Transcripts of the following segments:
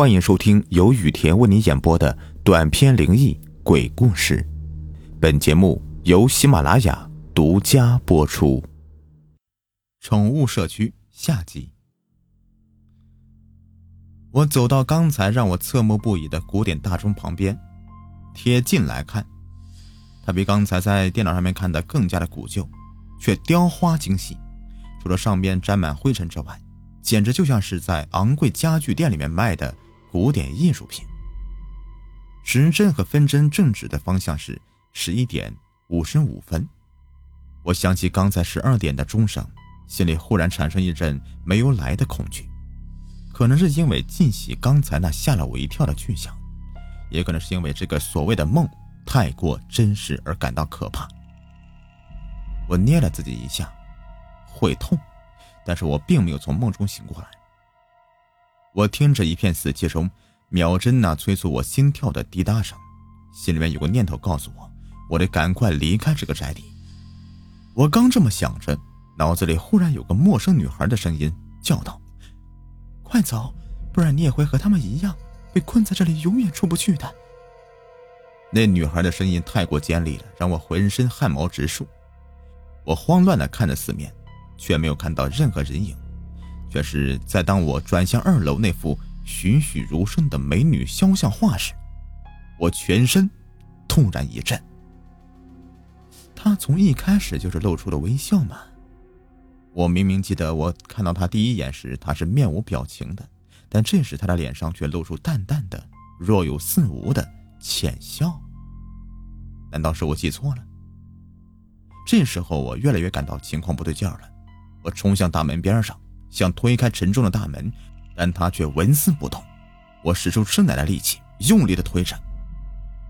欢迎收听由雨田为你演播的短篇灵异鬼故事。本节目由喜马拉雅独家播出。宠物社区下集。我走到刚才让我侧目不已的古典大钟旁边，贴近来看，它比刚才在电脑上面看的更加的古旧，却雕花精细，除了上边沾满灰尘之外。简直就像是在昂贵家具店里面卖的古典艺术品。时针和分针正指的方向是十一点五十五分。我想起刚才十二点的钟声，心里忽然产生一阵没由来的恐惧。可能是因为记起刚才那吓了我一跳的巨响，也可能是因为这个所谓的梦太过真实而感到可怕。我捏了自己一下，会痛。但是我并没有从梦中醒过来。我听着一片死寂中，秒针那催促我心跳的滴答声，心里面有个念头告诉我，我得赶快离开这个宅邸。我刚这么想着，脑子里忽然有个陌生女孩的声音叫道：“快走，不然你也会和他们一样，被困在这里，永远出不去的。”那女孩的声音太过尖利了，让我浑身汗毛直竖。我慌乱的看着四面。却没有看到任何人影，却是在当我转向二楼那幅栩栩如生的美女肖像画时，我全身突然一震。她从一开始就是露出了微笑吗？我明明记得我看到她第一眼时，她是面无表情的，但这时她的脸上却露出淡淡的、若有似无的浅笑。难道是我记错了？这时候我越来越感到情况不对劲儿了。我冲向大门边上，想推开沉重的大门，但它却纹丝不动。我使出吃奶的力气，用力的推着。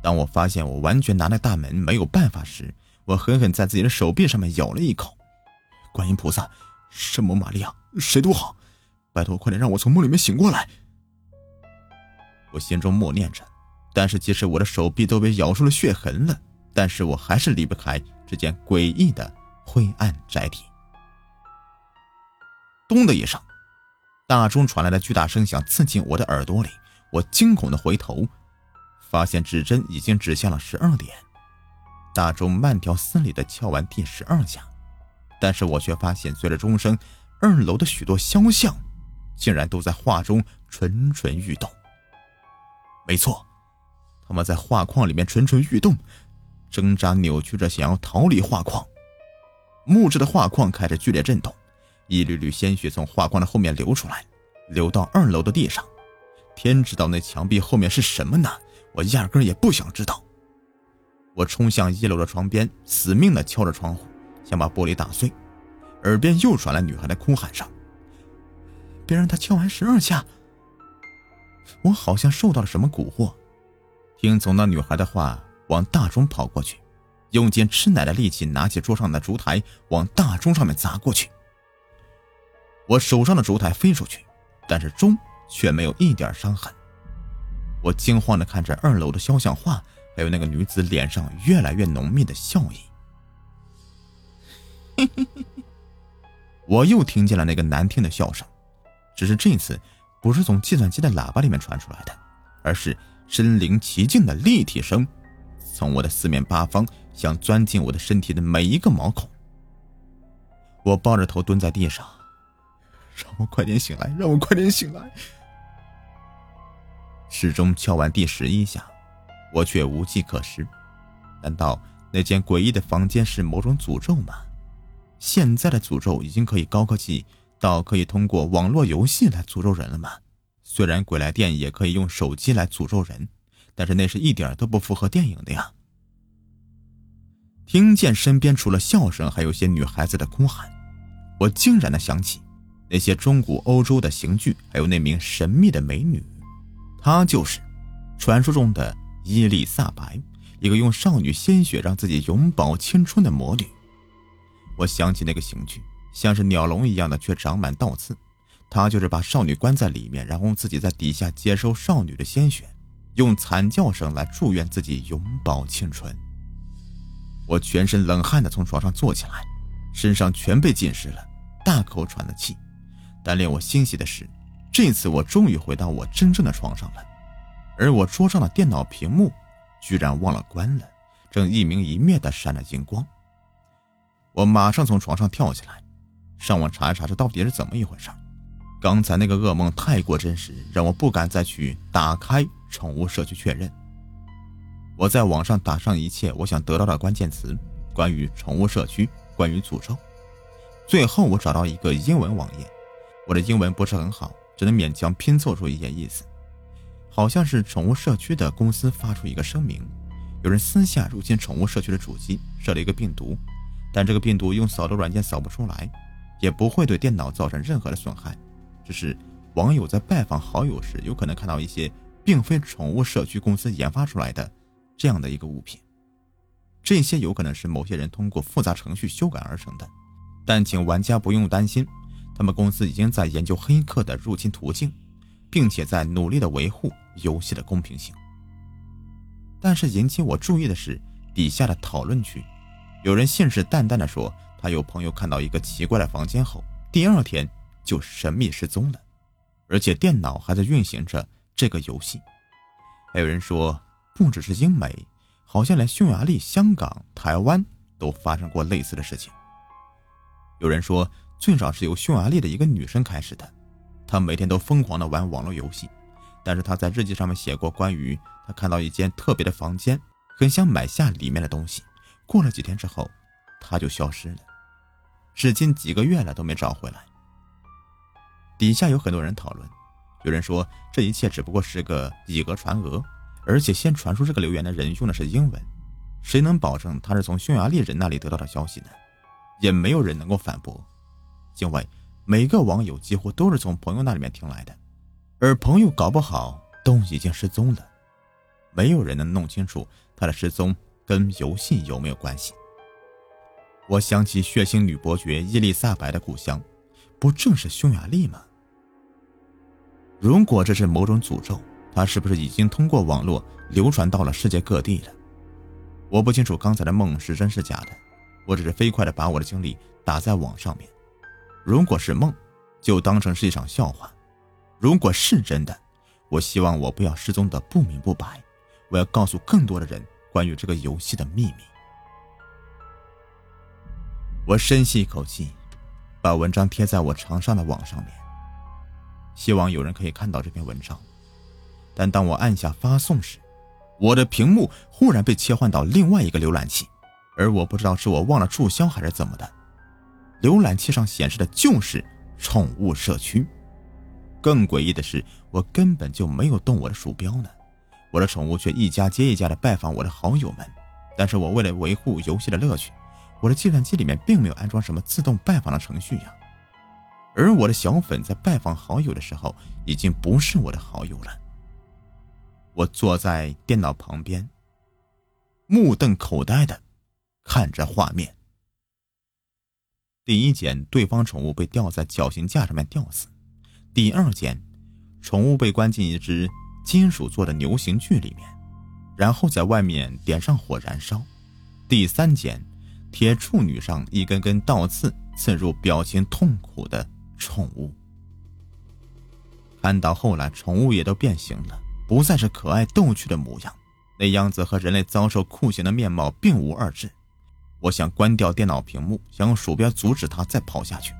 当我发现我完全拿那大门没有办法时，我狠狠在自己的手臂上面咬了一口。观音菩萨，圣母玛利亚，谁都好，拜托快点让我从梦里面醒过来。我心中默念着，但是即使我的手臂都被咬出了血痕了，但是我还是离不开这间诡异的灰暗宅邸。咚的一声，大钟传来的巨大声响刺进我的耳朵里。我惊恐的回头，发现指针已经指向了十二点。大钟慢条斯理的敲完第十二下，但是我却发现，随着钟声，二楼的许多肖像竟然都在画中蠢蠢欲动。没错，他们在画框里面蠢蠢欲动，挣扎扭曲着，想要逃离画框。木质的画框开始剧烈震动。一缕缕鲜血从画框的后面流出来，流到二楼的地上。天知道那墙壁后面是什么呢？我压根也不想知道。我冲向一楼的床边，死命地敲着窗户，想把玻璃打碎。耳边又传来女孩的哭喊声：“别让她敲完十二下。”我好像受到了什么蛊惑，听从那女孩的话，往大钟跑过去，用尽吃奶的力气拿起桌上的烛台，往大钟上面砸过去。我手上的烛台飞出去，但是钟却没有一点伤痕。我惊慌地看着二楼的肖像画，还有那个女子脸上越来越浓密的笑意。我又听见了那个难听的笑声，只是这次不是从计算机的喇叭里面传出来的，而是身临其境的立体声，从我的四面八方想钻进我的身体的每一个毛孔。我抱着头蹲在地上。让我快点醒来！让我快点醒来！时钟敲完第十一下，我却无计可施。难道那间诡异的房间是某种诅咒吗？现在的诅咒已经可以高科技到可以通过网络游戏来诅咒人了吗？虽然鬼来电也可以用手机来诅咒人，但是那是一点都不符合电影的呀！听见身边除了笑声，还有些女孩子的哭喊，我惊然的想起。那些中古欧洲的刑具，还有那名神秘的美女，她就是传说中的伊丽莎白，一个用少女鲜血让自己永葆青春的魔女。我想起那个刑具，像是鸟笼一样的，却长满倒刺。她就是把少女关在里面，然后自己在底下接收少女的鲜血，用惨叫声来祝愿自己永葆青春。我全身冷汗的从床上坐起来，身上全被浸湿了，大口喘了气。但令我欣喜的是，这次我终于回到我真正的床上了，而我桌上的电脑屏幕居然忘了关了，正一明一灭的闪着金光。我马上从床上跳起来，上网查一查这到底是怎么一回事。刚才那个噩梦太过真实，让我不敢再去打开宠物社区确认。我在网上打上一切我想得到的关键词，关于宠物社区，关于诅咒。最后我找到一个英文网页，我的英文不是很好，只能勉强拼凑出一些意思。好像是宠物社区的公司发出一个声明，有人私下入侵宠物社区的主机，设了一个病毒，但这个病毒用扫毒软件扫不出来，也不会对电脑造成任何的损害。只是网友在拜访好友时，有可能看到一些并非宠物社区公司研发出来的这样的一个物品，这些有可能是某些人通过复杂程序修改而成的。但请玩家不用担心，他们公司已经在研究黑客的入侵途径，并且在努力的维护游戏的公平性。但是引起我注意的是底下的讨论区，有人信誓旦旦地说，他有朋友看到一个奇怪的房间后，第二天。就神秘失踪了，而且电脑还在运行着这个游戏。还有人说，不只是英美，好像连匈牙利、香港、台湾都发生过类似的事情。有人说，最早是由匈牙利的一个女生开始的，她每天都疯狂的玩网络游戏，但是她在日记上面写过关于她看到一间特别的房间，很想买下里面的东西。过了几天之后，她就消失了，至今几个月了都没找回来。底下有很多人讨论，有人说这一切只不过是个以讹传讹，而且先传出这个留言的人用的是英文，谁能保证他是从匈牙利人那里得到的消息呢？也没有人能够反驳，因为每个网友几乎都是从朋友那里面听来的，而朋友搞不好都已经失踪了，没有人能弄清楚他的失踪跟游戏有没有关系。我想起血腥女伯爵伊丽莎白的故乡，不正是匈牙利吗？如果这是某种诅咒，它是不是已经通过网络流传到了世界各地了？我不清楚刚才的梦是真是假的，我只是飞快的把我的经历打在网上面。如果是梦，就当成是一场笑话；如果是真的，我希望我不要失踪的不明不白，我要告诉更多的人关于这个游戏的秘密。我深吸一口气，把文章贴在我床上的网上面。希望有人可以看到这篇文章，但当我按下发送时，我的屏幕忽然被切换到另外一个浏览器，而我不知道是我忘了注销还是怎么的，浏览器上显示的就是宠物社区。更诡异的是，我根本就没有动我的鼠标呢，我的宠物却一家接一家的拜访我的好友们。但是我为了维护游戏的乐趣，我的计算机里面并没有安装什么自动拜访的程序呀。而我的小粉在拜访好友的时候，已经不是我的好友了。我坐在电脑旁边，目瞪口呆的看着画面。第一件，对方宠物被吊在绞刑架上面吊死；第二件，宠物被关进一只金属做的牛刑具里面，然后在外面点上火燃烧；第三件，铁处女上一根根倒刺刺入表情痛苦的。宠物看到后来，宠物也都变形了，不再是可爱逗趣的模样，那样子和人类遭受酷刑的面貌并无二致。我想关掉电脑屏幕，想用鼠标阻止它再跑下去，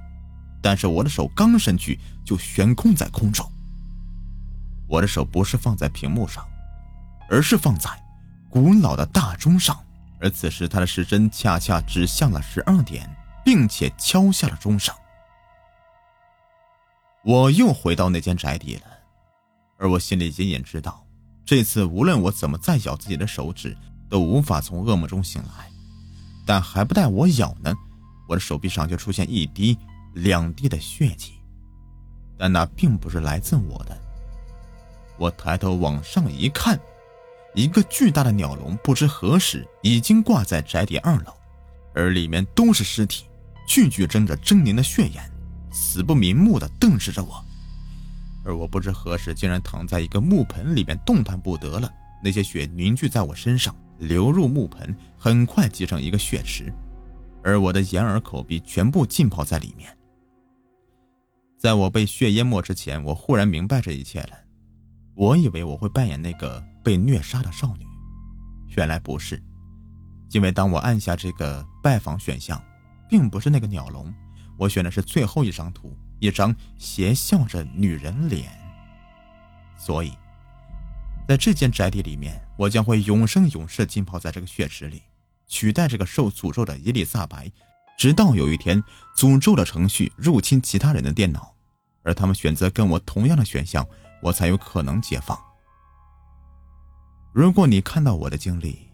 但是我的手刚伸去就悬空在空中。我的手不是放在屏幕上，而是放在古老的大钟上，而此时它的时针恰恰指向了十二点，并且敲下了钟声。我又回到那间宅邸了，而我心里隐隐知道，这次无论我怎么再咬自己的手指，都无法从噩梦中醒来。但还不待我咬呢，我的手臂上就出现一滴、两滴的血迹，但那并不是来自我的。我抬头往上一看，一个巨大的鸟笼不知何时已经挂在宅邸二楼，而里面都是尸体，句句睁着狰狞的血眼。死不瞑目地瞪视着我，而我不知何时竟然躺在一个木盆里面动弹不得了。那些血凝聚在我身上，流入木盆，很快积成一个血池，而我的眼耳口鼻全部浸泡在里面。在我被血淹没之前，我忽然明白这一切了。我以为我会扮演那个被虐杀的少女，原来不是。因为当我按下这个拜访选项，并不是那个鸟笼，我选的是最后一张图，一张邪笑着女人脸。所以，在这间宅邸里面，我将会永生永世浸泡在这个血池里，取代这个受诅咒的伊丽莎白。直到有一天，诅咒的程序入侵其他人的电脑，而他们选择跟我同样的选项，我才有可能解放。如果你看到我的经历，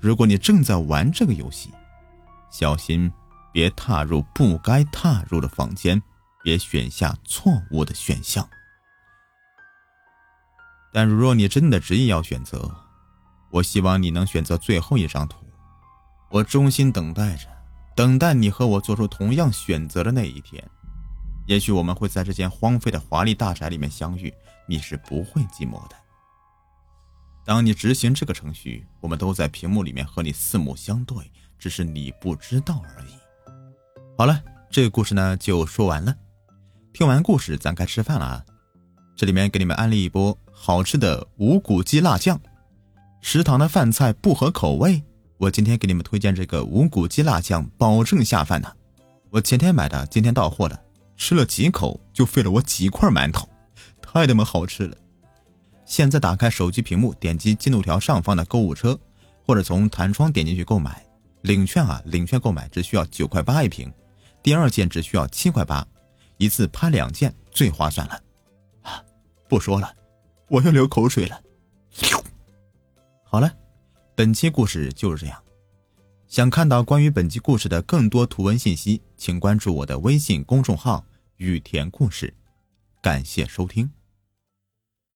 如果你正在玩这个游戏，小心别踏入不该踏入的房间，别选下错误的选项。但如若你真的执意要选择，我希望你能选择最后一张图。我衷心等待着。等待你和我做出同样选择的那一天，也许我们会在这间荒废的华丽大宅里面相遇。你是不会寂寞的。当你执行这个程序，我们都在屏幕里面和你四目相对，只是你不知道而已。好了，这个故事呢就说完了。听完故事，咱该吃饭了啊！这里面给你们安利一波好吃的无骨鸡辣酱。食堂的饭菜不合口味。我今天给你们推荐这个无骨鸡辣酱，保证下饭的。我前天买的，今天到货了，吃了几口就费了我几块馒头，太他妈好吃了！现在打开手机屏幕，点击进度条上方的购物车，或者从弹窗点进去购买，领券啊，领券购买只需要九块八一瓶，第二件只需要七块八，一次拍两件最划算了。啊，不说了，我又流口水了。好了。本期故事就是这样。想看到关于本期故事的更多图文信息，请关注我的微信公众号“雨田故事”。感谢收听。